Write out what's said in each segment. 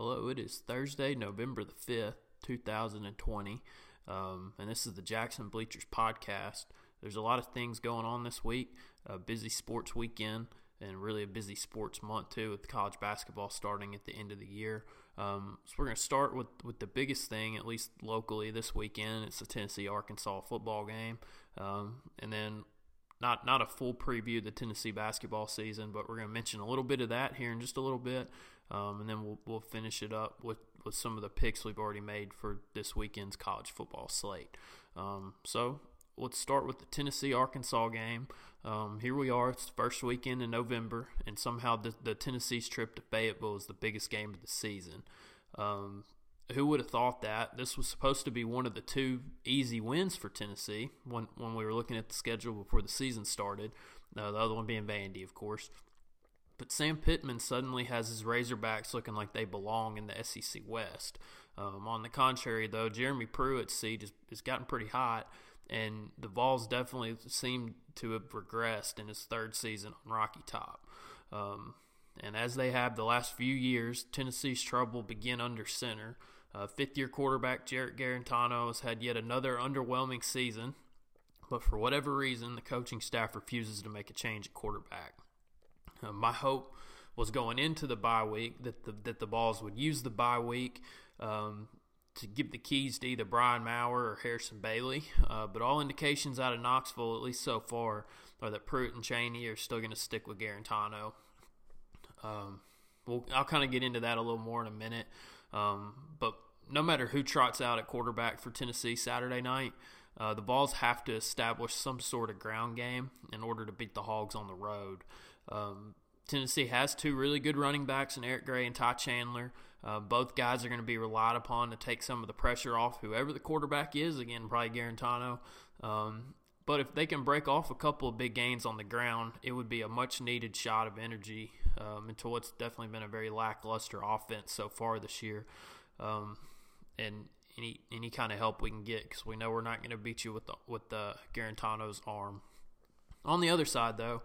Hello, it is Thursday, November the 5th, 2020, um, and this is the Jackson Bleachers podcast. There's a lot of things going on this week, a busy sports weekend, and really a busy sports month too, with college basketball starting at the end of the year. Um, so we're going to start with, with the biggest thing, at least locally this weekend. It's the Tennessee Arkansas football game, um, and then not not a full preview of the Tennessee basketball season, but we're going to mention a little bit of that here in just a little bit, um, and then we'll we'll finish it up with with some of the picks we've already made for this weekend's college football slate. Um, so let's start with the Tennessee Arkansas game. Um, here we are. It's the first weekend in November, and somehow the, the Tennessee's trip to Fayetteville is the biggest game of the season. Um, who would have thought that? This was supposed to be one of the two easy wins for Tennessee when, when we were looking at the schedule before the season started. Uh, the other one being Vandy, of course. But Sam Pittman suddenly has his Razorbacks looking like they belong in the SEC West. Um, on the contrary, though, Jeremy Pruitt's seat has, has gotten pretty hot, and the Vols definitely seem to have regressed in his third season on Rocky Top. Um, and as they have the last few years, Tennessee's trouble began under center. Uh, fifth year quarterback Jarrett Guarantano has had yet another underwhelming season, but for whatever reason, the coaching staff refuses to make a change at quarterback. Uh, my hope was going into the bye week that the, that the Vols would use the bye week um, to give the keys to either Brian Maurer or Harrison Bailey, uh, but all indications out of Knoxville, at least so far, are that Pruitt and Chaney are still going to stick with Guarantano. Um, well, I'll kind of get into that a little more in a minute. Um, but no matter who trots out at quarterback for Tennessee Saturday night, uh, the Vols have to establish some sort of ground game in order to beat the Hogs on the road. Um, Tennessee has two really good running backs in Eric Gray and Ty Chandler. Uh, both guys are going to be relied upon to take some of the pressure off whoever the quarterback is. Again, probably Guarantano. Um, but if they can break off a couple of big gains on the ground, it would be a much needed shot of energy um, into what's definitely been a very lackluster offense so far this year. Um, and any any kind of help we can get because we know we're not going to beat you with the, with the Guarantano's arm. On the other side, though,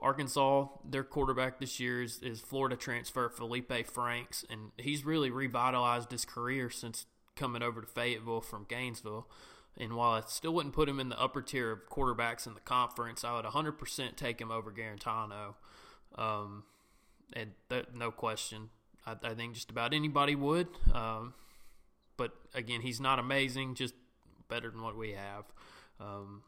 Arkansas, their quarterback this year is, is Florida transfer Felipe Franks, and he's really revitalized his career since coming over to Fayetteville from Gainesville. And while I still wouldn't put him in the upper tier of quarterbacks in the conference, I would 100% take him over Guarantano. Um, and th- no question. I, I, think just about anybody would. Um, but again, he's not amazing, just better than what we have. Um,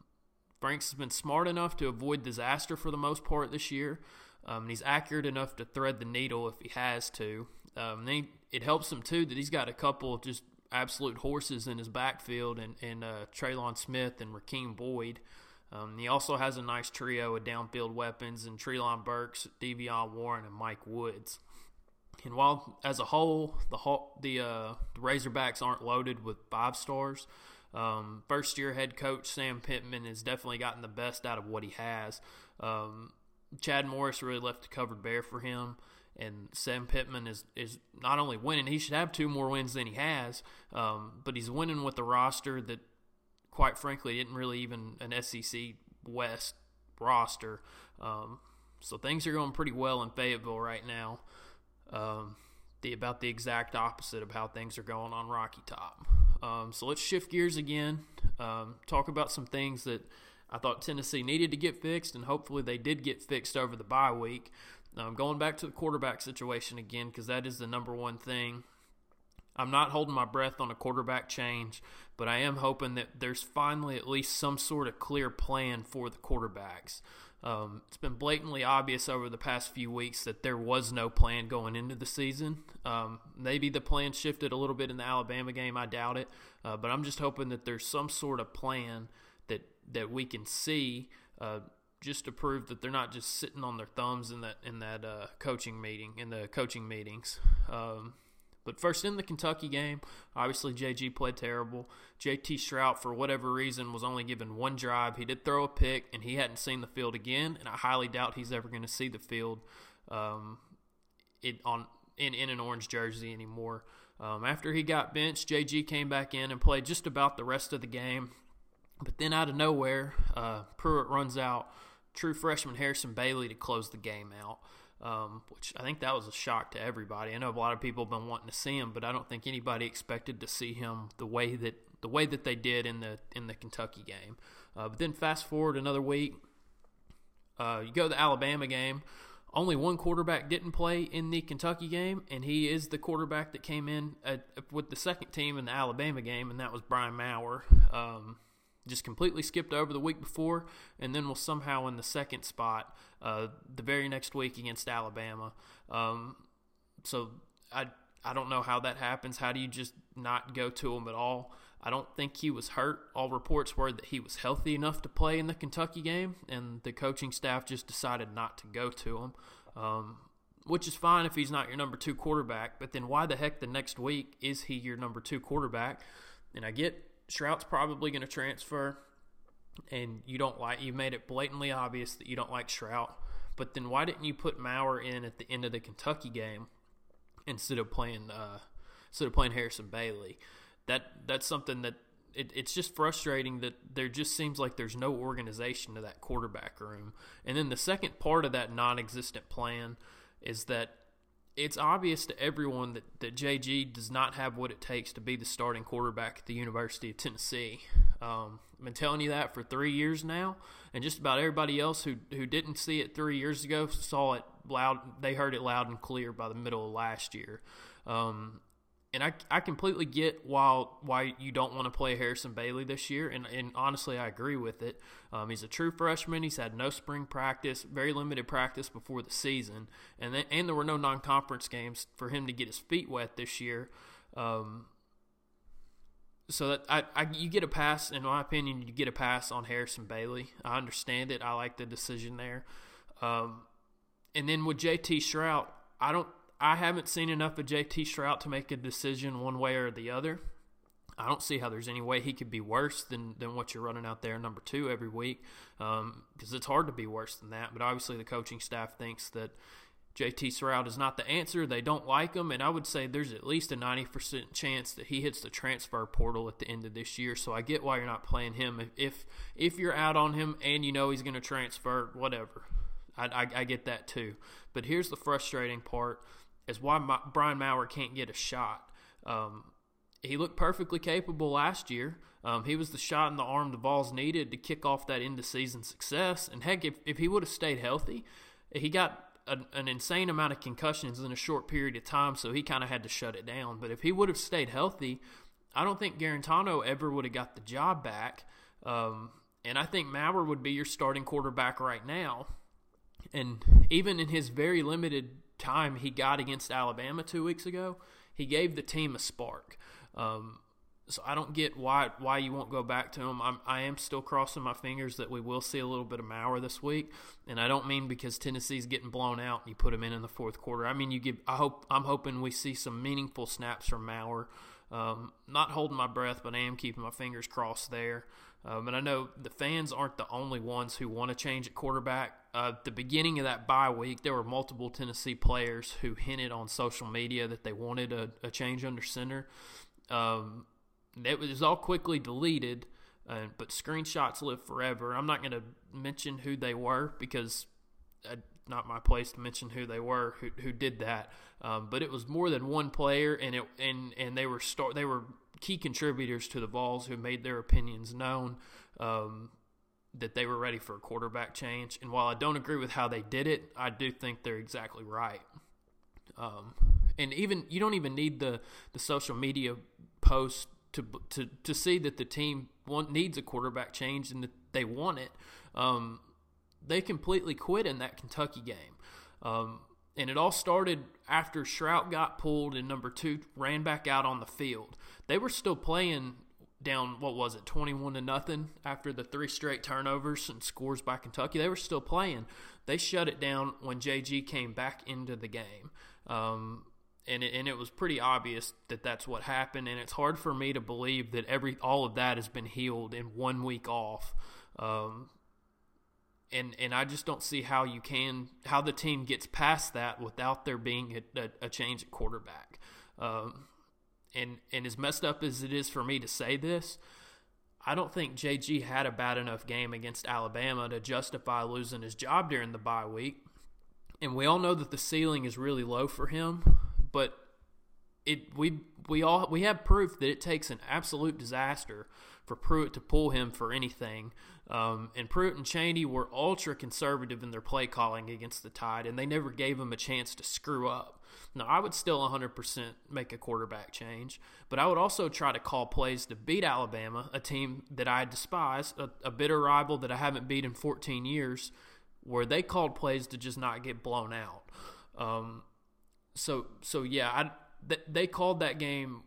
Franks has been smart enough to avoid disaster for the most part this year. Um, he's accurate enough to thread the needle if he has to. Um, he, it helps him too that he's got a couple of just absolute horses in his backfield and, and uh, Trelon Smith and Rakeem Boyd. Um, he also has a nice trio of downfield weapons in Treylon Burks, De'Vion Warren, and Mike Woods. And while as a whole the the, uh, the Razorbacks aren't loaded with five stars, um, first year head coach Sam Pittman has definitely gotten the best out of what he has. Um, Chad Morris really left the covered bare for him and Sam Pittman is is not only winning, he should have two more wins than he has, um, but he's winning with the roster that, quite frankly, isn't really even an SEC West roster. Um, so things are going pretty well in Fayetteville right now. Um, the about the exact opposite of how things are going on Rocky Top. Um, so let's shift gears again. Um, talk about some things that I thought Tennessee needed to get fixed, and hopefully they did get fixed over the bye week. Um, I'm going back to the quarterback situation again, because that is the number one thing. I'm not holding my breath on a quarterback change, but I am hoping that there's finally at least some sort of clear plan for the quarterbacks. Um, it's been blatantly obvious over the past few weeks that there was no plan going into the season. Um, maybe the plan shifted a little bit in the Alabama game. I doubt it, uh, but I'm just hoping that there's some sort of plan that that we can see uh, just to prove that they're not just sitting on their thumbs in that in that uh, coaching meeting in the coaching meetings. Um, but first in the Kentucky game, obviously JG played terrible. JT Shrout, for whatever reason, was only given one drive. He did throw a pick, and he hadn't seen the field again. And I highly doubt he's ever going to see the field um, it on in, in an orange jersey anymore. Um, after he got benched, JG came back in and played just about the rest of the game. But then out of nowhere, uh, Pruitt runs out true freshman Harrison Bailey to close the game out. Um, which I think that was a shock to everybody. I know a lot of people have been wanting to see him, but I don't think anybody expected to see him the way that the way that they did in the in the Kentucky game. Uh, but then fast forward another week, uh, you go to the Alabama game. Only one quarterback didn't play in the Kentucky game, and he is the quarterback that came in at, with the second team in the Alabama game, and that was Brian Maurer. Um, just completely skipped over the week before, and then was somehow in the second spot uh, the very next week against Alabama. Um, so I I don't know how that happens. How do you just not go to him at all? I don't think he was hurt. All reports were that he was healthy enough to play in the Kentucky game, and the coaching staff just decided not to go to him, um, which is fine if he's not your number two quarterback. But then why the heck the next week is he your number two quarterback? And I get Shrout's probably going to transfer, and you don't like you made it blatantly obvious that you don't like Shrout. But then why didn't you put Maurer in at the end of the Kentucky game instead of playing uh, instead of playing Harrison Bailey? That that's something that it, it's just frustrating that there just seems like there's no organization to that quarterback room. And then the second part of that non-existent plan is that it's obvious to everyone that, that JG does not have what it takes to be the starting quarterback at the University of Tennessee. Um, I've been telling you that for three years now, and just about everybody else who who didn't see it three years ago saw it loud. They heard it loud and clear by the middle of last year. Um, and I, I completely get why why you don't want to play Harrison Bailey this year, and, and honestly, I agree with it. Um, he's a true freshman. He's had no spring practice, very limited practice before the season, and then, and there were no non conference games for him to get his feet wet this year. Um, so that I, I you get a pass, in my opinion, you get a pass on Harrison Bailey. I understand it. I like the decision there. Um, and then with JT Shrout, I don't I haven't seen enough of JT Shrout to make a decision one way or the other. I don't see how there's any way he could be worse than, than what you're running out there number two every week because um, it's hard to be worse than that. But obviously, the coaching staff thinks that JT Shrout is not the answer. They don't like him, and I would say there's at least a 90% chance that he hits the transfer portal at the end of this year. So I get why you're not playing him. If if, if you're out on him and you know he's going to transfer, whatever. I, I, I get that too. But here's the frustrating part is why Brian Maurer can't get a shot. Um, he looked perfectly capable last year. Um, he was the shot in the arm the Vols needed to kick off that end of season success. And heck, if, if he would have stayed healthy, he got a, an insane amount of concussions in a short period of time, so he kind of had to shut it down. But if he would have stayed healthy, I don't think Guarantano ever would have got the job back. Um, and I think Maurer would be your starting quarterback right now. And even in his very limited time he got against Alabama two weeks ago, he gave the team a spark. Um, so I don't get why why you won't go back to him. I'm, I am still crossing my fingers that we will see a little bit of Maurer this week, and I don't mean because Tennessee's getting blown out and you put him in in the fourth quarter. I mean you give. I hope I'm hoping we see some meaningful snaps from Maurer. Um, not holding my breath, but I am keeping my fingers crossed there. Um, and I know the fans aren't the only ones who want to change at quarterback. Uh, the beginning of that bye week, there were multiple Tennessee players who hinted on social media that they wanted a, a change under center. Um, it was all quickly deleted, uh, but screenshots live forever. I'm not going to mention who they were because uh, not my place to mention who they were who, who did that. Um, but it was more than one player, and it and and they were start they were key contributors to the Vols who made their opinions known um, that they were ready for a quarterback change. And while I don't agree with how they did it, I do think they're exactly right. Um, and even you don't even need the the social media post to to to see that the team want, needs a quarterback change and that they want it. Um, they completely quit in that Kentucky game. Um, and it all started after Shrout got pulled and number two ran back out on the field. They were still playing down, what was it, 21 to nothing after the three straight turnovers and scores by Kentucky. They were still playing. They shut it down when JG came back into the game. Um, and it, and it was pretty obvious that that's what happened. And it's hard for me to believe that every all of that has been healed in one week off. Um, and and I just don't see how you can how the team gets past that without there being a, a, a change at quarterback. Um, and and as messed up as it is for me to say this, I don't think JG had a bad enough game against Alabama to justify losing his job during the bye week. and we all know that the ceiling is really low for him, but it we we all we have proof that it takes an absolute disaster for Pruitt to pull him for anything. Um, and Pruitt and Chaney were ultra conservative in their play calling against the Tide, and they never gave him a chance to screw up. Now, I would still 100% make a quarterback change, but I would also try to call plays to beat Alabama, a team that I despise, a, a bitter rival that I haven't beat in 14 years, where they called plays to just not get blown out. Um, so, so yeah, I, th- they called that game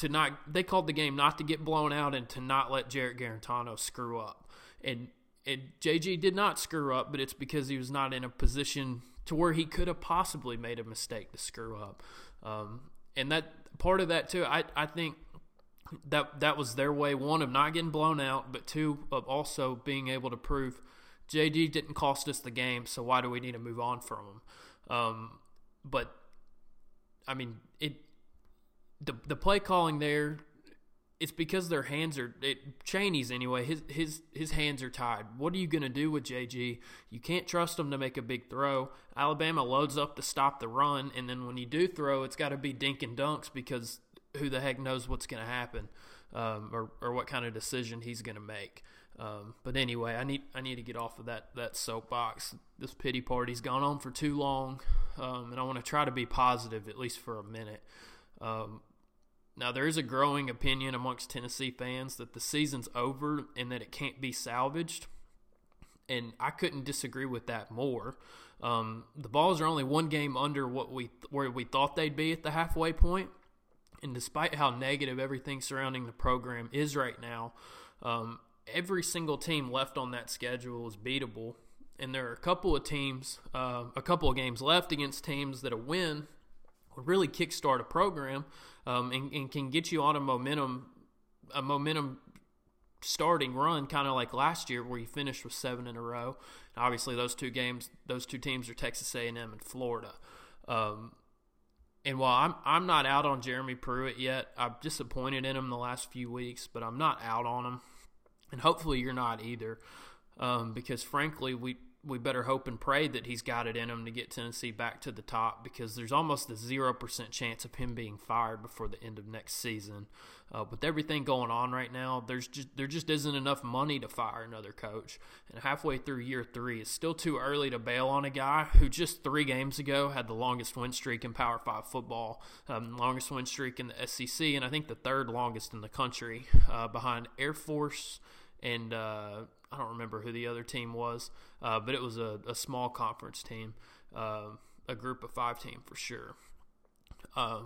to not they called the game not to get blown out and to not let Jarrett Guarantano screw up. And and JG did not screw up, but it's because he was not in a position to where he could have possibly made a mistake to screw up. Um, and that part of that too, I I think that that was their way one of not getting blown out, but two of also being able to prove JG didn't cost us the game, so why do we need to move on from him? Um, but I mean, it the the play calling there it's because their hands are it, Chaney's anyway. His his his hands are tied. What are you going to do with JG? You can't trust him to make a big throw. Alabama loads up to stop the run, and then when you do throw, it's got to be dink and dunks because who the heck knows what's going to happen, um, or or what kind of decision he's going to make. Um, but anyway, I need I need to get off of that that soapbox. This pity party's gone on for too long, um, and I want to try to be positive at least for a minute. Um, now, there is a growing opinion amongst Tennessee fans that the season's over and that it can't be salvaged. And I couldn't disagree with that more. Um, the Vols are only one game under what we where we thought they'd be at the halfway point. And despite how negative everything surrounding the program is right now, um, every single team left on that schedule is beatable. And there are a couple of teams, uh, a couple of games left against teams that a win really kickstart a program um, and, and, can get you on a momentum, a momentum starting run, kind of like last year where you finished with seven in a row. And obviously, those two games, those two teams are Texas A&M and Florida. Um, and while I'm I'm not out on Jeremy Pruitt yet, I'm disappointed in him the last few weeks, but I'm not out on him, and hopefully you're not either, um, because frankly we we better hope and pray that he's got it in him to get Tennessee back to the top because there's almost a 0% chance of him being fired before the end of next season. Uh, with everything going on right now, there's just there just isn't enough money to fire another coach. And halfway through year three, it's still too early to bail on a guy who just three games ago had the longest win streak in Power Five football, um, longest win streak in the SEC, and I think the third longest in the country, uh, behind Air Force and uh, I don't remember who the other team was, uh, but it was a, a small conference team, uh, a group of five team for sure. Uh,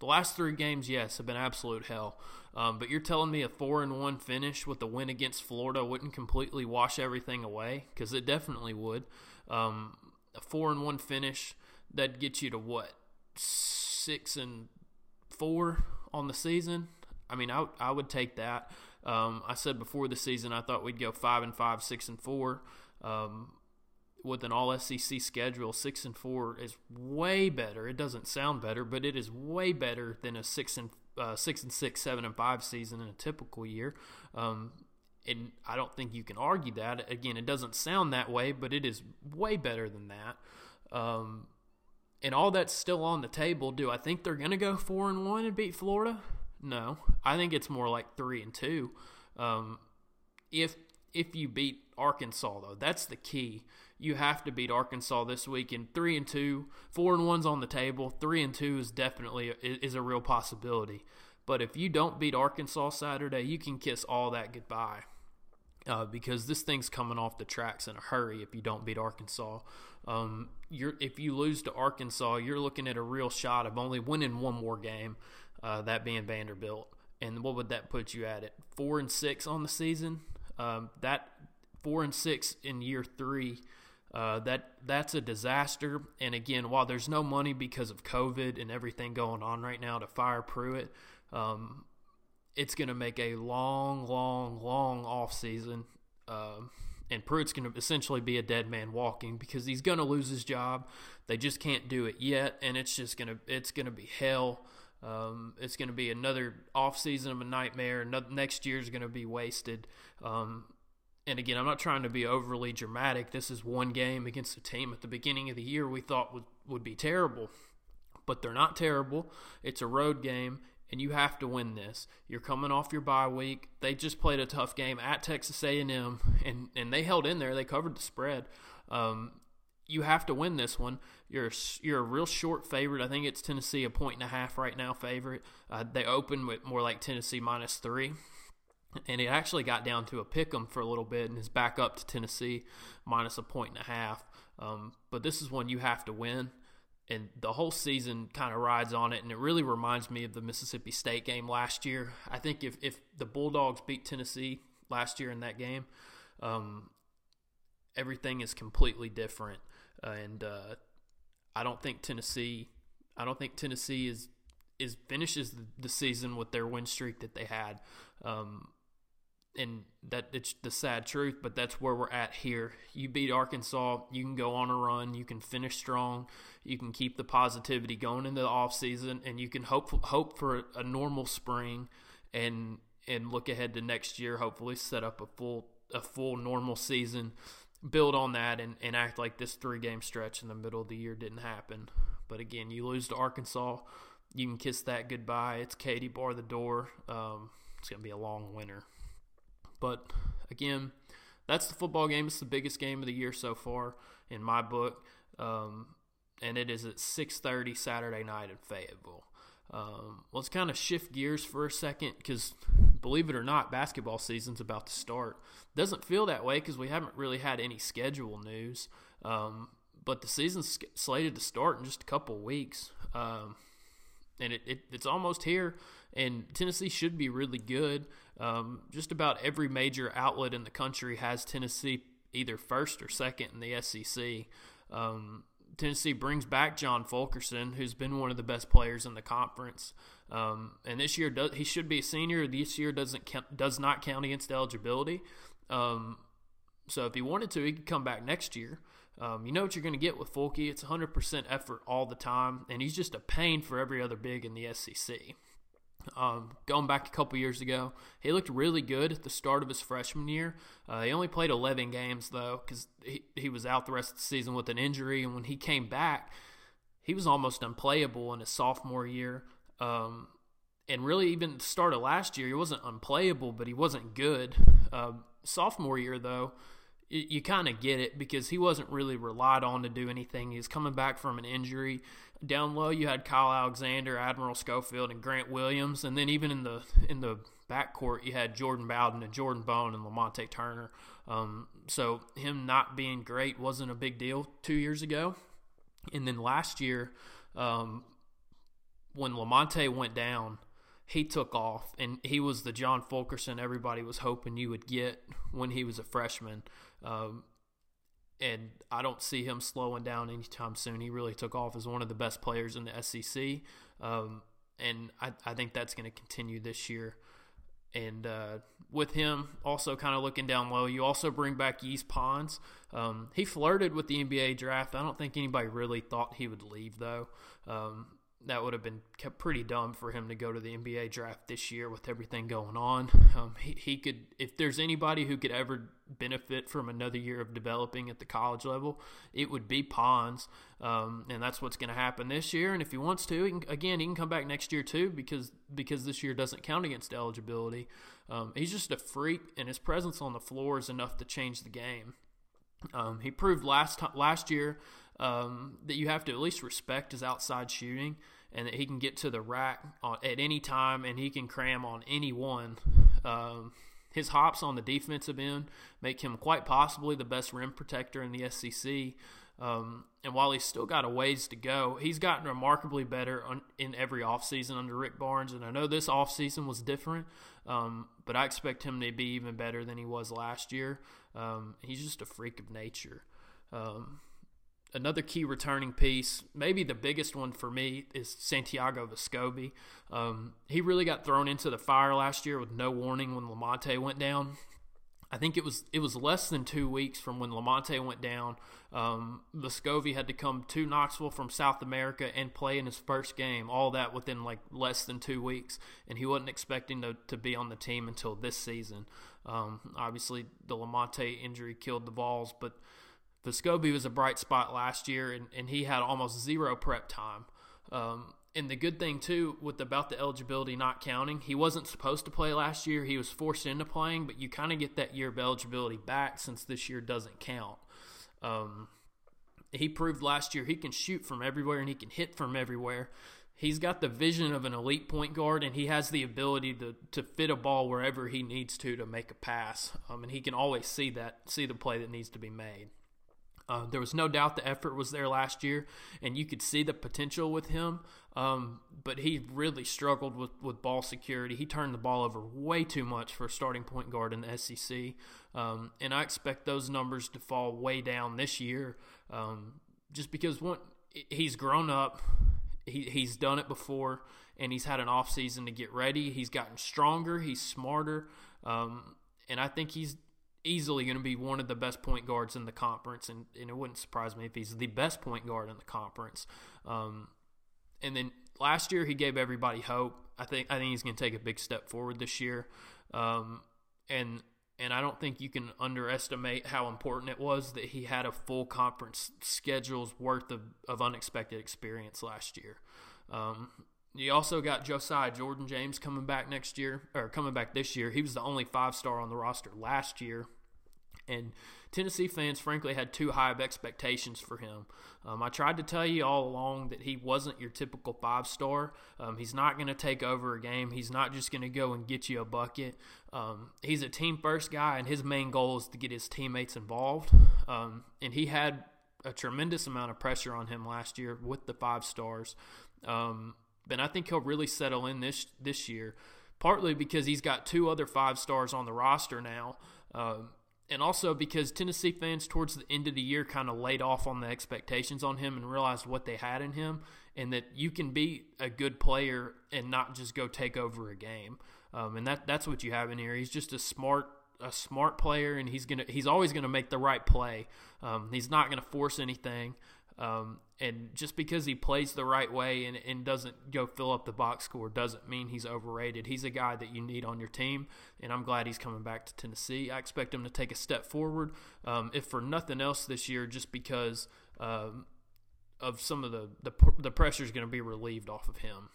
the last three games, yes, have been absolute hell. Um, but you're telling me a four and one finish with the win against Florida wouldn't completely wash everything away? Because it definitely would. Um, a four and one finish that gets you to what six and four on the season. I mean, I, I would take that. Um, I said before the season I thought we'd go five and five, six and four. Um, with an all SEC schedule, six and four is way better. It doesn't sound better, but it is way better than a six and uh, six and six, seven and five season in a typical year. Um, and I don't think you can argue that. Again, it doesn't sound that way, but it is way better than that. Um, and all that's still on the table. Do I think they're going to go four and one and beat Florida? No, I think it's more like three and two. Um, if if you beat Arkansas though, that's the key. You have to beat Arkansas this week. And three and two, four and one's on the table. Three and two is definitely is a real possibility. But if you don't beat Arkansas Saturday, you can kiss all that goodbye. Uh, because this thing's coming off the tracks in a hurry if you don't beat Arkansas. Um, you're, if you lose to Arkansas, you're looking at a real shot of only winning one more game uh, that being Vanderbilt. And what would that put you at? At four and six on the season. Um, that four and six in year three. Uh, that that's a disaster. And again, while there's no money because of COVID and everything going on right now to fire Pruitt, um, it's going to make a long, long, long off season. Um, and Pruitt's going to essentially be a dead man walking because he's going to lose his job. They just can't do it yet, and it's just going to it's going to be hell. Um, it's going to be another off season of a nightmare. No, next year is going to be wasted. Um, and again, I'm not trying to be overly dramatic. This is one game against a team at the beginning of the year we thought would, would be terrible, but they're not terrible. It's a road game, and you have to win this. You're coming off your bye week. They just played a tough game at Texas A&M, and and they held in there. They covered the spread. Um, you have to win this one. You're you're a real short favorite. I think it's Tennessee a point and a half right now favorite. Uh, they opened with more like Tennessee minus three and it actually got down to a pick 'em for a little bit and is back up to Tennessee minus a point and a half. Um, but this is one you have to win, and the whole season kind of rides on it. And it really reminds me of the Mississippi State game last year. I think if if the Bulldogs beat Tennessee last year in that game, um, everything is completely different. Uh, and uh, I don't think Tennessee, I don't think Tennessee is is finishes the season with their win streak that they had. Um, and that it's the sad truth, but that's where we're at here. You beat Arkansas, you can go on a run, you can finish strong, you can keep the positivity going into the off season, and you can hope hope for a normal spring, and and look ahead to next year. Hopefully, set up a full a full normal season, build on that, and, and act like this three game stretch in the middle of the year didn't happen. But again, you lose to Arkansas, you can kiss that goodbye. It's Katie bar the door. Um, it's gonna be a long winter. But again, that's the football game. It's the biggest game of the year so far in my book, um, and it is at 6:30 Saturday night in Fayetteville. Um, let's kind of shift gears for a second because, believe it or not, basketball season's about to start. Doesn't feel that way because we haven't really had any schedule news. Um, but the season's slated to start in just a couple weeks, um, and it, it, it's almost here. And Tennessee should be really good. Um, just about every major outlet in the country has Tennessee either first or second in the SEC. Um, Tennessee brings back John Fulkerson, who's been one of the best players in the conference. Um, and this year, does, he should be a senior. This year doesn't count, does not count against eligibility. Um, so if he wanted to, he could come back next year. Um, you know what you're going to get with Fulky. It's 100% effort all the time, and he's just a pain for every other big in the SEC. Um, going back a couple years ago, he looked really good at the start of his freshman year. Uh, he only played 11 games though, because he, he was out the rest of the season with an injury. And when he came back, he was almost unplayable in his sophomore year. Um, and really, even the start of last year, he wasn't unplayable, but he wasn't good. Uh, sophomore year though, you, kind of get it because he wasn't really relied on to do anything. He's coming back from an injury. Down low, you had Kyle Alexander, Admiral Schofield, and Grant Williams, and then even in the in the backcourt, you had Jordan Bowden and Jordan Bone and Lamonte Turner. Um, so him not being great wasn't a big deal two years ago, and then last year, um, when Lamonte went down, he took off, and he was the John Fulkerson everybody was hoping you would get when he was a freshman. Um, and I don't see him slowing down anytime soon. He really took off as one of the best players in the SEC, um, and I, I, think that's going to continue this year. And uh, with him also kind of looking down low, you also bring back Yves Pons. Um, he flirted with the NBA draft. I don't think anybody really thought he would leave though. Um, that would have been kept pretty dumb for him to go to the NBA draft this year with everything going on. Um, he, he could, if there's anybody who could ever benefit from another year of developing at the college level, it would be Pons, um, and that's what's going to happen this year. And if he wants to, he can, again, he can come back next year too because because this year doesn't count against eligibility. Um, he's just a freak, and his presence on the floor is enough to change the game. Um, he proved last last year um, that you have to at least respect his outside shooting and that he can get to the rack on, at any time and he can cram on anyone. Um, his hops on the defensive end make him quite possibly the best rim protector in the SEC. Um, and while he's still got a ways to go, he's gotten remarkably better on, in every offseason under Rick Barnes. And I know this offseason was different, um, but I expect him to be even better than he was last year. Um, he's just a freak of nature. Um, another key returning piece, maybe the biggest one for me, is Santiago Vescovi. Um, he really got thrown into the fire last year with no warning when Lamonte went down. I think it was it was less than two weeks from when Lamonte went down. Um, Vescovi had to come to Knoxville from South America and play in his first game. All that within like less than two weeks, and he wasn't expecting to, to be on the team until this season. Um, obviously, the Lamonte injury killed the Vols, but Vescovi was a bright spot last year, and, and he had almost zero prep time. Um, and the good thing too, with about the eligibility not counting, he wasn't supposed to play last year. He was forced into playing, but you kind of get that year of eligibility back since this year doesn't count. Um, he proved last year he can shoot from everywhere and he can hit from everywhere. He's got the vision of an elite point guard, and he has the ability to, to fit a ball wherever he needs to to make a pass. Um, and he can always see that see the play that needs to be made. Uh, there was no doubt the effort was there last year, and you could see the potential with him. Um, but he really struggled with, with ball security. He turned the ball over way too much for a starting point guard in the SEC. Um, and I expect those numbers to fall way down this year um, just because one, he's grown up, he, he's done it before, and he's had an off season to get ready. He's gotten stronger, he's smarter, um, and I think he's easily going to be one of the best point guards in the conference, and, and it wouldn't surprise me if he's the best point guard in the conference. Um, and then last year he gave everybody hope. I think I think he's going to take a big step forward this year, um, and and I don't think you can underestimate how important it was that he had a full conference schedule's worth of, of unexpected experience last year. Um, you also got Josiah Jordan James coming back next year, or coming back this year. He was the only five star on the roster last year. And Tennessee fans, frankly, had too high of expectations for him. Um, I tried to tell you all along that he wasn't your typical five star. Um, he's not going to take over a game. He's not just going to go and get you a bucket. Um, he's a team first guy, and his main goal is to get his teammates involved. Um, and he had a tremendous amount of pressure on him last year with the five stars. Um, and I think he'll really settle in this this year, partly because he's got two other five stars on the roster now. Um, and also because Tennessee fans towards the end of the year kind of laid off on the expectations on him and realized what they had in him, and that you can be a good player and not just go take over a game. Um, and that that's what you have in here. He's just a smart a smart player, and he's gonna he's always gonna make the right play. Um, he's not gonna force anything. Um, and just because he plays the right way and, and doesn't go fill up the box score doesn't mean he's overrated. He's a guy that you need on your team, and I'm glad he's coming back to Tennessee. I expect him to take a step forward, um, if for nothing else this year, just because um, of some of the the, the pressure is going to be relieved off of him.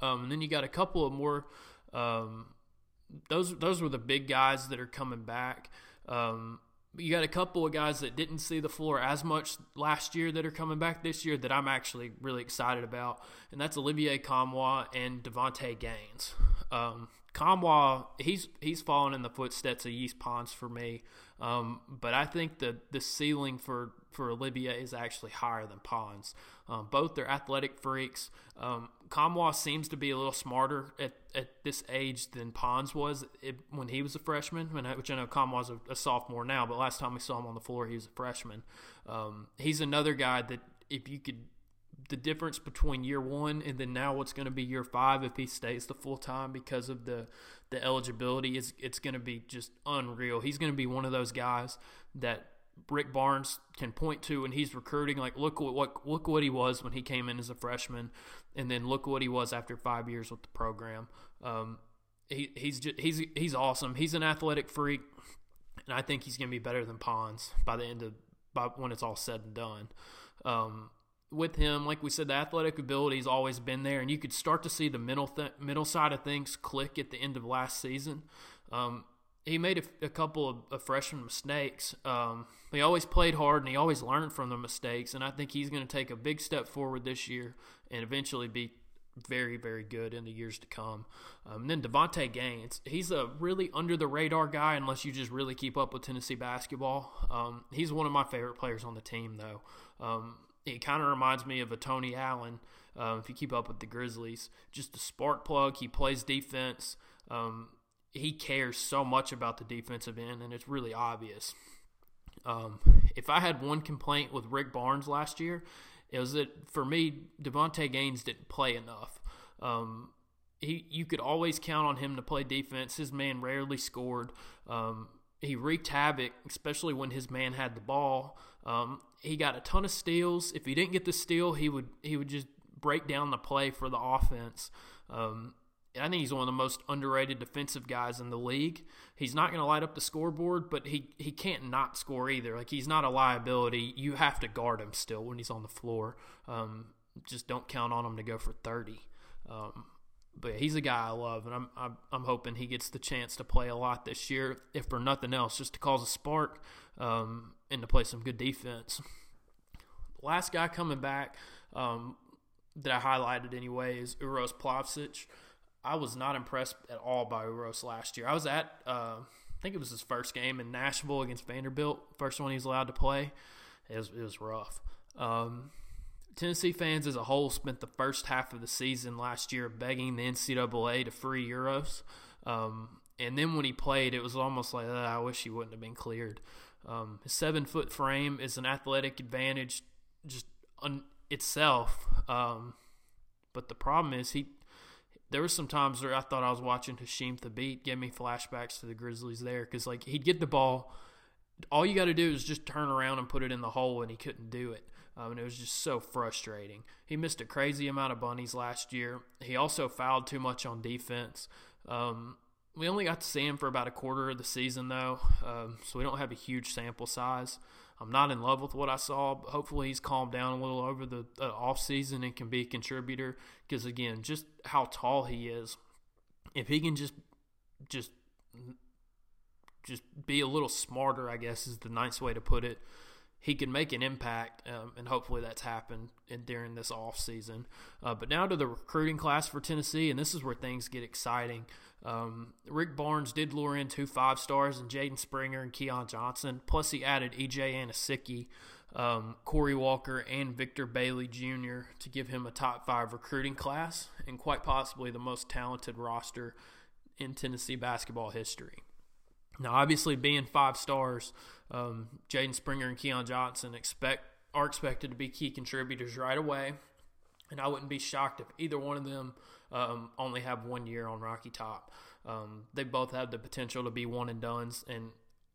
Um, and then you got a couple of more. Um, those those were the big guys that are coming back. Um, you got a couple of guys that didn't see the floor as much last year that are coming back this year that I'm actually really excited about, and that's Olivier Nkamhoua and Davonte Gaines. Um, Nkamhoua, he's he's fallen in the footsteps of Yves Pons for me, um, but I think the the ceiling for for Libya is actually higher than Pons. Um, both are athletic freaks. Um, Nkamhoua seems to be a little smarter at, at this age than Pons was it, when he was a freshman, when, which I know Nkamhoua's a, a sophomore now, but last time we saw him on the floor, he was a freshman. Um, he's another guy that if you could the difference between year one and then now what's going to be year five if he stays the full time because of the the eligibility is it's going to be just unreal. He's going to be one of those guys that Rick Barnes can point to and he's recruiting like look what, look what he was when he came in as a freshman and then look what he was after 5 years with the program. Um, he, he's just, he's he's awesome. He's an athletic freak and I think he's going to be better than Pons by the end of by when it's all said and done. Um, with him, like we said, the athletic ability has always been there, and you could start to see the middle th- middle side of things click at the end of last season. Um, he made a, a couple of, of, freshman mistakes. Um, he always played hard and he always learned from the mistakes. And I think he's going to take a big step forward this year and eventually be very, very good in the years to come. Um, then Davonte Gaines, he's a really under the radar guy unless you just really keep up with Tennessee basketball. Um, he's one of my favorite players on the team, though. Um, he kind of reminds me of a Tony Allen. Uh, if you keep up with the Grizzlies, just a spark plug. He plays defense. Um, he cares so much about the defensive end, and it's really obvious. Um, if I had one complaint with Rick Barnes last year, it was that for me, Davonte Gaines didn't play enough. Um, he you could always count on him to play defense. His man rarely scored. Um, he wreaked havoc, especially when his man had the ball. Um, he got a ton of steals. If he didn't get the steal, he would he would just break down the play for the offense. Um, I think he's one of the most underrated defensive guys in the league. He's not going to light up the scoreboard, but he, he can't not score either. Like he's not a liability. You have to guard him still when he's on the floor. Um, just don't count on him to go for thirty. Um, but he's a guy I love, and I'm, I'm, I'm hoping he gets the chance to play a lot this year, if for nothing else, just to cause a spark um, and to play some good defense. Last guy coming back um, that I highlighted anyway is Uros Plavsic. I was not impressed at all by Uros last year. I was at, uh, I think it was his first game in Nashville against Vanderbilt, first one he was allowed to play. It was, it was rough. Um, Tennessee fans as a whole spent the first half of the season last year begging the NCAA to free Uros. Um, and then when he played, it was almost like, I wish he wouldn't have been cleared. Um, his seven foot frame is an athletic advantage just on itself. Um, but the problem is he there were some times where I thought I was watching Hasheem Thabeet. give me flashbacks to the Grizzlies there because like he'd get the ball, all you got to do is just turn around and put it in the hole, and he couldn't do it. Um, and it was just so frustrating. He missed a crazy amount of bunnies last year. He also fouled too much on defense. Um, we only got to see him for about a quarter of the season though, um, so we don't have a huge sample size. I'm not in love with what I saw. But hopefully, he's calmed down a little over the uh, off season and can be a contributor. Because again, just how tall he is, if he can just just just be a little smarter, I guess is the nice way to put it he can make an impact, um, and hopefully that's happened in, during this off season. Uh, but now to the recruiting class for Tennessee, and this is where things get exciting. Um, Rick Barnes did lure in two five stars and Jaden Springer and Keon Johnson. Plus, he added EJ Anosike, um, Corey Walker, and Victor Bailey Jr. to give him a top five recruiting class and quite possibly the most talented roster in Tennessee basketball history. Now, obviously, being five stars, um, Jaden Springer and Keon Johnson expect are expected to be key contributors right away, and I wouldn't be shocked if either one of them um, only have one year on Rocky Top. Um, they both have the potential to be one and duns, and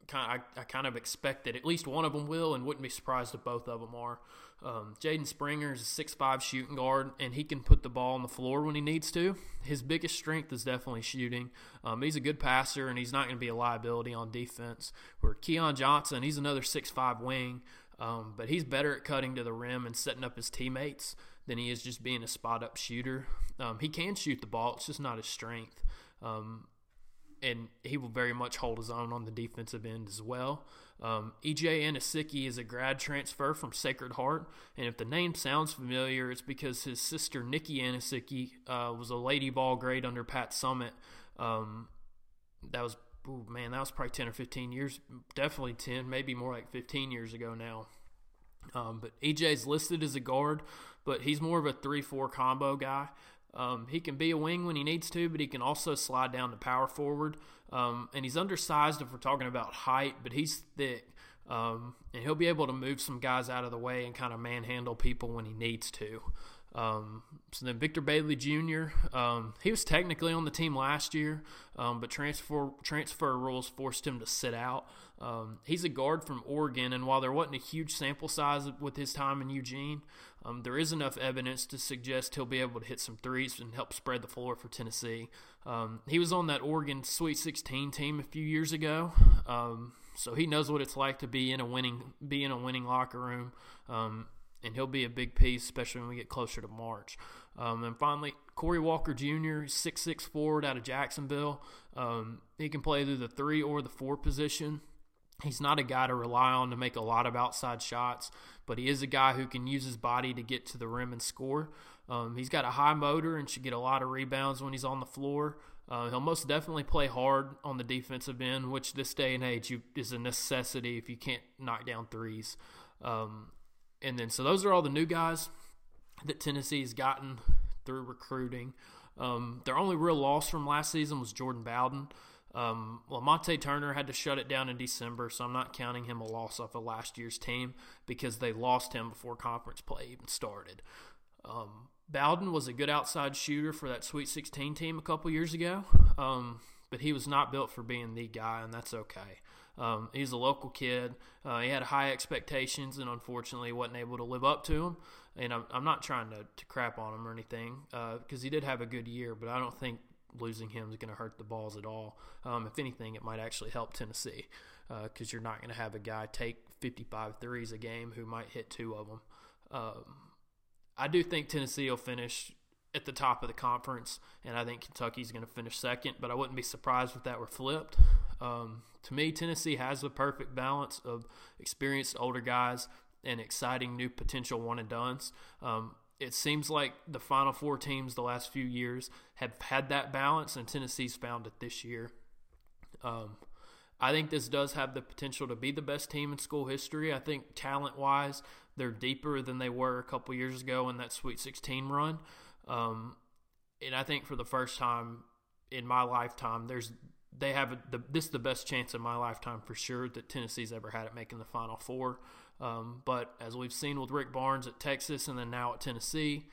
kind I, I kind of expect that at least one of them will, and wouldn't be surprised if both of them are. Um, Jaden Springer is a six-five shooting guard, and he can put the ball on the floor when he needs to. His biggest strength is definitely shooting. Um, he's a good passer, and he's not going to be a liability on defense. Where Keon Johnson, he's another six-five wing, um, but he's better at cutting to the rim and setting up his teammates than he is just being a spot-up shooter. Um, he can shoot the ball; it's just not his strength. Um, and he will very much hold his own on the defensive end as well. Um, EJ Anosike is a grad transfer from Sacred Heart, and if the name sounds familiar, it's because his sister Nicky Anosike uh, was a Lady Vol grade under Pat Summitt. Um, that was, ooh, man, that was probably 10 or 15 years, definitely 10, maybe more like 15 years ago now. Um, but EJ's listed as a guard, but he's more of a 3 4 combo guy. Um, he can be a wing when he needs to, but he can also slide down to power forward. Um, and he's undersized if we're talking about height, but he's thick. Um, and he'll be able to move some guys out of the way and kind of manhandle people when he needs to. Um, so then Victor Bailey Jr. Um, he was technically on the team last year, um, but transfer transfer rules forced him to sit out. Um, he's a guard from Oregon, and while there wasn't a huge sample size with his time in Eugene, um, there is enough evidence to suggest he'll be able to hit some threes and help spread the floor for Tennessee. Um, he was on that Oregon Sweet 16 team a few years ago, so he knows what it's like to be in a winning be in a winning locker room and he'll be a big piece, especially when we get closer to March. Um, and finally, Corey Walker Jr., six forward out of Jacksonville. Um, he can play either the three or the four position. He's not a guy to rely on to make a lot of outside shots, but he is a guy who can use his body to get to the rim and score. Um, he's got a high motor and should get a lot of rebounds when he's on the floor. Uh, he'll most definitely play hard on the defensive end, which this day and age you, is a necessity if you can't knock down threes. Um, and then, so those are all the new guys that Tennessee has gotten through recruiting. Um, their only real loss from last season was Jordan Bowden. Um, Lamonte Turner had to shut it down in December, so I'm not counting him a loss off of last year's team because they lost him before conference play even started. Um, Bowden was a good outside shooter for that Sweet 16 team a couple years ago, um, but he was not built for being the guy, and that's okay. Um, he's a local kid. Uh, he had high expectations, and unfortunately, wasn't able to live up to them. And I'm, I'm not trying to, to crap on him or anything because uh, he did have a good year, but I don't think losing him is going to hurt the Vols at all. Um, if anything, it might actually help Tennessee because uh, you're not going to have a guy take 55 threes a game who might hit two of them. Um, I do think Tennessee will finish at the top of the conference, and I think Kentucky's going to finish second, but I wouldn't be surprised if that were flipped. Um, to me, Tennessee has the perfect balance of experienced older guys and exciting new potential one and dones. Um, it seems like the Final Four teams the last few years have had that balance, and Tennessee's found it this year. Um, I think this does have the potential to be the best team in school history. I think talent wise, they're deeper than they were a couple years ago in that Sweet 16 run. Um, and I think for the first time in my lifetime, there's they have the, this is the best chance in my lifetime for sure that Tennessee's ever had at making the Final Four. Um, but as we've seen with Rick Barnes at Texas and then now at Tennessee,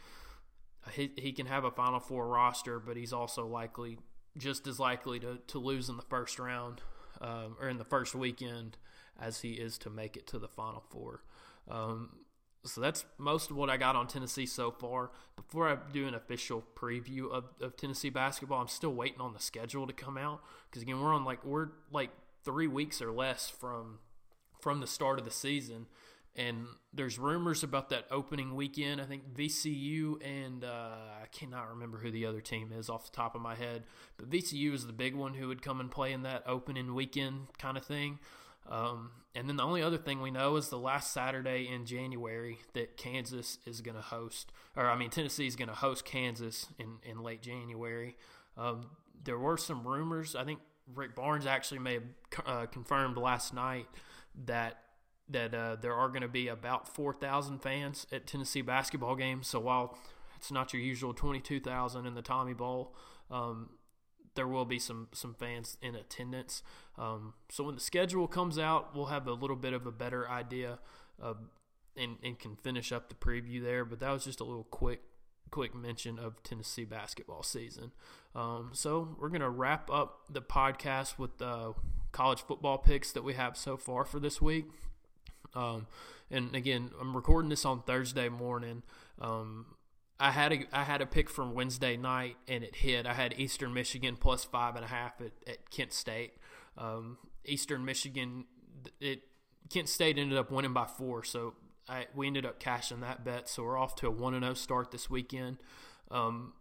he, he can have a Final Four roster, but he's also likely just as likely to, to lose in the first round um, or in the first weekend as he is to make it to the Final Four. Um, so that's most of what I got on Tennessee so far. Before I do an official preview of, of Tennessee basketball, I'm still waiting on the schedule to come out because again we're on like we're like three weeks or less from from the start of the season. And there's rumors about that opening weekend. I think VCU and uh, I cannot remember who the other team is off the top of my head, but VCU is the big one who would come and play in that opening weekend kind of thing. Um, and then the only other thing we know is the last Saturday in January that Kansas is going to host, or I mean, Tennessee is going to host Kansas in, in late January. Um, there were some rumors. I think Rick Barnes actually may have uh, confirmed last night that that uh, there are going to be about 4,000 fans at Tennessee basketball games. So while it's not your usual 22,000 in the Tommy Bowl, um, there will be some some fans in attendance. Um, so when the schedule comes out, we'll have a little bit of a better idea, and and can finish up the preview there. But that was just a little quick quick mention of Tennessee basketball season. Um, so we're gonna wrap up the podcast with the college football picks that we have so far for this week. Um, and again, I'm recording this on Thursday morning. Um, I had a I had a pick from Wednesday night and it hit. I had Eastern Michigan plus five and a half at, at Kent State. Um, Eastern Michigan, it Kent State ended up winning by four, so I, we ended up cashing that bet. So we're off to a one and zero oh start this weekend. Um,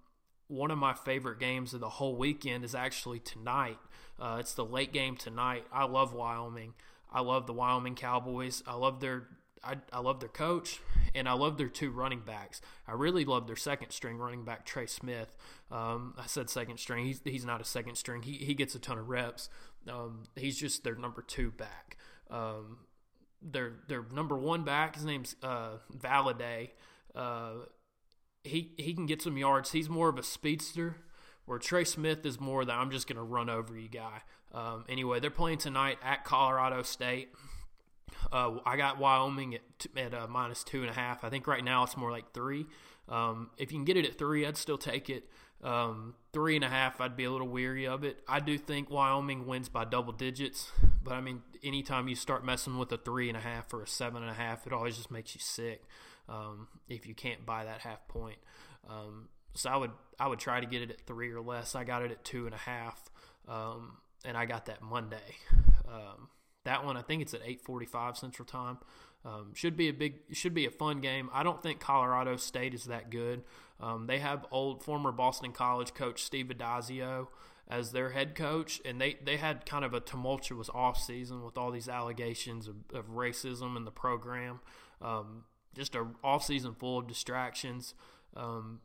one of my favorite games of the whole weekend is actually tonight. Uh, it's the late game tonight. I love Wyoming. I love the Wyoming Cowboys. I love their I, I love their coach and I love their two running backs. I really love their second string running back Trey Smith. Um, I said second string. He's he's not a second string. He he gets a ton of reps. Um, he's just their number two back. Um, their their number one back. His name's uh, Valladay. Uh, he he can get some yards. He's more of a speedster, where Trey Smith is more that I'm just going to run over you guy. Um, anyway, they're playing tonight at Colorado State. Uh, I got Wyoming at at uh, minus two and a half. I think right now it's more like three. Um, if you can get it at three, I'd still take it. Um, three and a half, I'd be a little weary of it. I do think Wyoming wins by double digits, but I mean, anytime you start messing with a three and a half or a seven and a half, it always just makes you sick um, if you can't buy that half point. Um, so I would I would try to get it at three or less. I got it at two and a half, um, and I got that Monday. That one I think it's at eight forty five Central Time. Um, should be a big, should be a fun game. I don't think Colorado State is that good. Um, they have old former Boston College coach Steve Addazio as their head coach, and they, they had kind of a tumultuous off season with all these allegations of, of racism in the program. Um, just a off season full of distractions, um,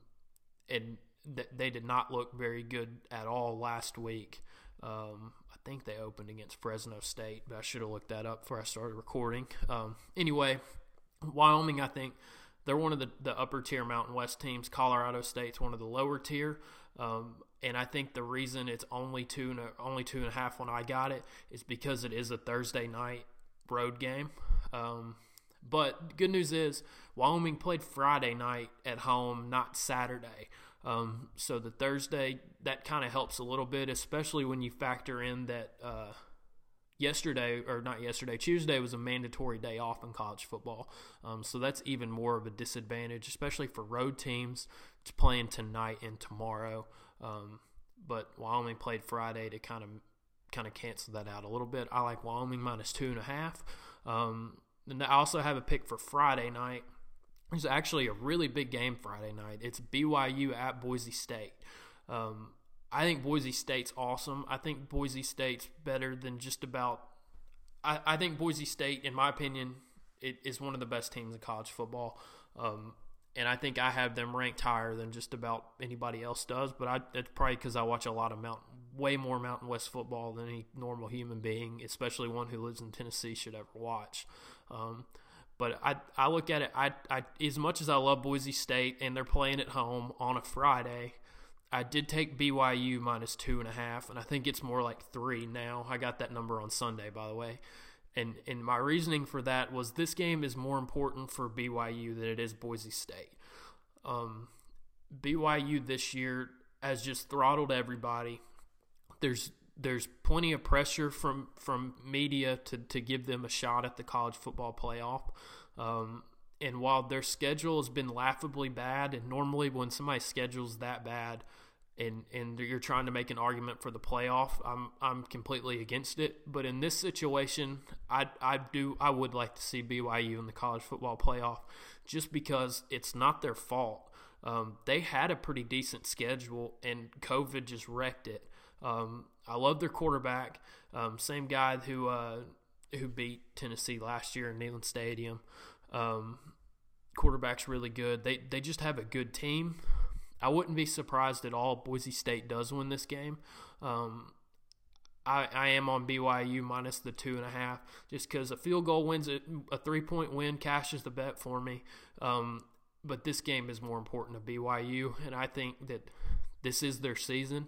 and th- they did not look very good at all last week. Um, I think they opened against Fresno State, but I should have looked that up before I started recording. Um, anyway, Wyoming, I think they're one of the, the upper tier Mountain West teams. Colorado State's one of the lower tier. Um, and I think the reason it's only two and a, only two and a half when I got it is because it is a Thursday night road game. Um, But good news is Wyoming played Friday night at home, not Saturday. Um, so the Thursday that kind of helps a little bit, especially when you factor in that uh, yesterday or not yesterday, Tuesday was a mandatory day off in college football. Um, so that's even more of a disadvantage, especially for road teams. It's playing tonight and tomorrow. Um, but Wyoming played Friday to kind of kind of cancel that out a little bit. I like Wyoming minus two and a half. Um, and I also have a pick for Friday night. There's actually a really big game Friday night. It's BYU at Boise State. Um, I think Boise State's awesome. I think Boise State's better than just about. I, I think Boise State, in my opinion, it is one of the best teams in college football. Um, and I think I have them ranked higher than just about anybody else does. But I, it's probably because I watch a lot of Mountain, way more Mountain West football than any normal human being, especially one who lives in Tennessee, should ever watch. Um, but I, I look at it, I, I, as much as I love Boise State and they're playing at home on a Friday, I did take BYU minus two and a half, and I think it's more like three now. I got that number on Sunday, by the way. And and my reasoning for that was this game is more important for BYU than it is Boise State. Um, BYU this year has just throttled everybody. There's there's plenty of pressure from from media to to give them a shot at the college football playoff. Um, and while their schedule has been laughably bad, and normally when somebody schedules that bad, and and you're trying to make an argument for the playoff, I'm I'm completely against it. But in this situation, I I do I would like to see BYU in the college football playoff, just because it's not their fault. Um, they had a pretty decent schedule, and COVID just wrecked it. Um, I love their quarterback, um, same guy who uh, who beat Tennessee last year in Neyland Stadium. Um, quarterback's really good. They they just have a good team. I wouldn't be surprised at all. Boise State does win this game. Um, I, I am on BYU minus the two and a half just because a field goal wins a three point win cashes the bet for me. Um, but this game is more important to BYU, and I think that this is their season,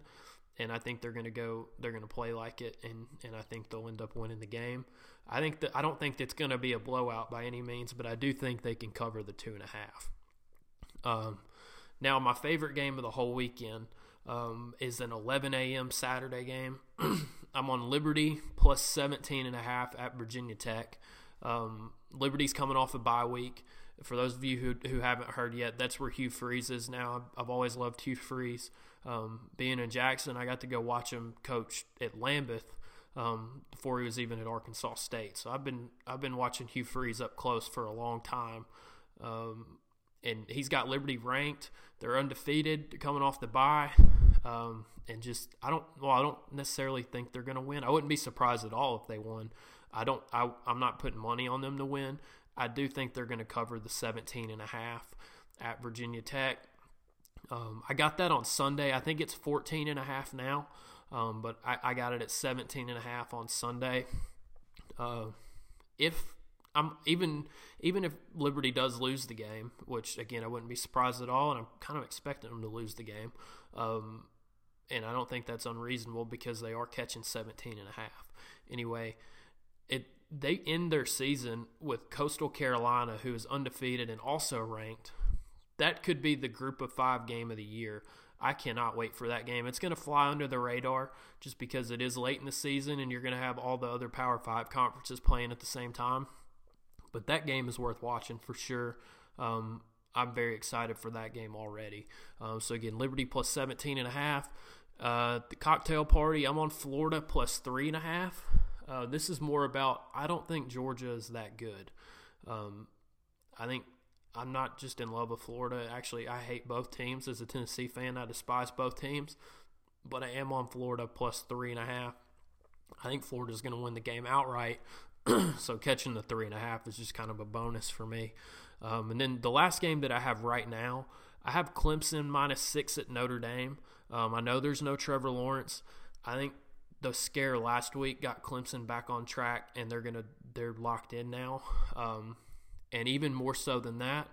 and I think they're going to go, they're going to play like it, and and I think they'll end up winning the game. I think that I don't think it's going to be a blowout by any means, but I do think they can cover the two and a half. Um, now, my favorite game of the whole weekend um, is an 11 a.m. Saturday game. I'm on Liberty plus 17 and a half at Virginia Tech. Um, Liberty's coming off a bye week. For those of you who, who haven't heard yet, that's where Hugh Freeze is now. I've, always loved Hugh Freeze. Um, being in Jackson, I got to go watch him coach at Lambuth um, before he was even at Arkansas State. So I've been I've been watching Hugh Freeze up close for a long time. Um, and he's got Liberty ranked. They're undefeated, coming off the bye, um, and just I don't well I don't necessarily think they're going to win. I wouldn't be surprised at all if they won. I don't I, I'm not putting money on them to win. I do think they're going to cover the 17 and a half at Virginia Tech. Um, I got that on Sunday. I think it's 14 and a half now, um, but I, I, got it at 17 and a half on Sunday. Uh, if I'm even even if Liberty does lose the game, which again I wouldn't be surprised at all, and I'm kind of expecting them to lose the game. Um, and I don't think that's unreasonable because they are catching 17 and a half. Anyway, they end their season with Coastal Carolina, who is undefeated and also ranked. That could be the group of five game of the year. I cannot wait for that game. It's going to fly under the radar just because it is late in the season and you're going to have all the other Power Five conferences playing at the same time. But that game is worth watching for sure. Um, I'm very excited for that game already. Um, so again, Liberty plus 17 and a half. Uh, the cocktail party, I'm on Florida plus three and a half. Uh, this is more about I don't think Georgia is that good. Um, I think I'm not just in love with Florida. Actually, I hate both teams. As a Tennessee fan, I despise both teams. But I am on Florida plus three and a half. I think Florida is going to win the game outright. so catching the three and a half is just kind of a bonus for me. Um, and then the last game that I have right now, I have Clemson minus six at Notre Dame. Um, I know there's no Trevor Lawrence. I think the scare last week got Clemson back on track, and they're gonna they're locked in now. Um, and even more so than that,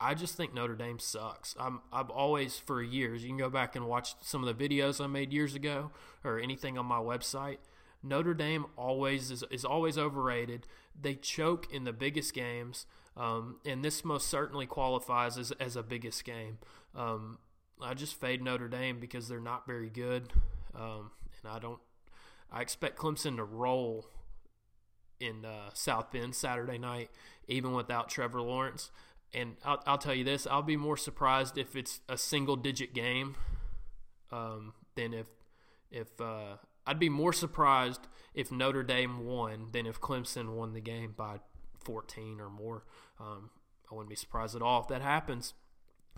I just think Notre Dame sucks. I'm I've always for years. You can go back and watch some of the videos I made years ago or anything on my website. Notre Dame always is, is always overrated. They choke in the biggest games, um, and this most certainly qualifies as, as a biggest game. Um, I just fade Notre Dame because they're not very good, um, and I don't. I expect Clemson to roll in uh, South Bend Saturday night, even without Trevor Lawrence. And I'll, I'll, tell you this: I'll be more surprised if it's a single-digit game um, than if if uh, I'd be more surprised if Notre Dame won than if Clemson won the game by 14 or more. Um, I wouldn't be surprised at all if that happens.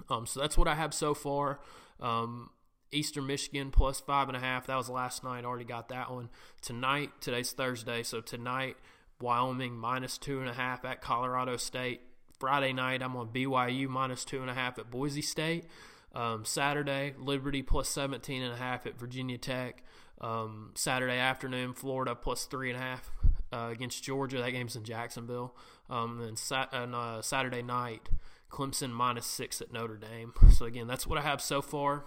Um, so that's what I have so far. Um, Eastern Michigan plus five and a half. That was last night. Already got that one. Tonight, today's Thursday, so tonight, Wyoming minus two and a half at Colorado State. Friday night, I'm on BYU minus two and a half at Boise State. Um, Saturday, Liberty plus 17 and a half at Virginia Tech. Um, Saturday afternoon, Florida plus three and a half uh, against Georgia. That game's in Jacksonville. Um, and sat- and, uh, Saturday night, Clemson minus six at Notre Dame. So again, that's what I have so far.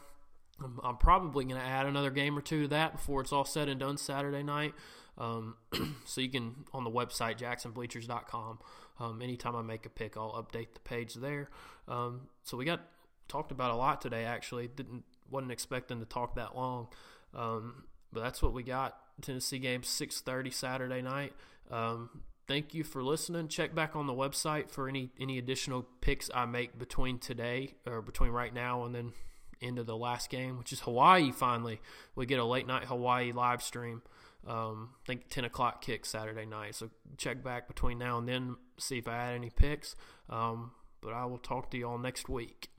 I'm, I'm probably going to add another game or two to that before it's all said and done Saturday night. Um, so you can on the website jacksonbleachers.com. Um, anytime I make a pick, I'll update the page there. Um, so we got talked about a lot today. Actually, didn't wasn't expecting to talk that long, um, but that's what we got. Tennessee game six thirty Saturday night. Um, thank you for listening. Check back on the website for any any additional picks I make between today or between right now and then into the last game, which is Hawaii. Finally, we get a late night Hawaii live stream. Um, I think 10 o'clock kick Saturday night. So check back between now and then, see if I had any picks. Um, but I will talk to you all next week.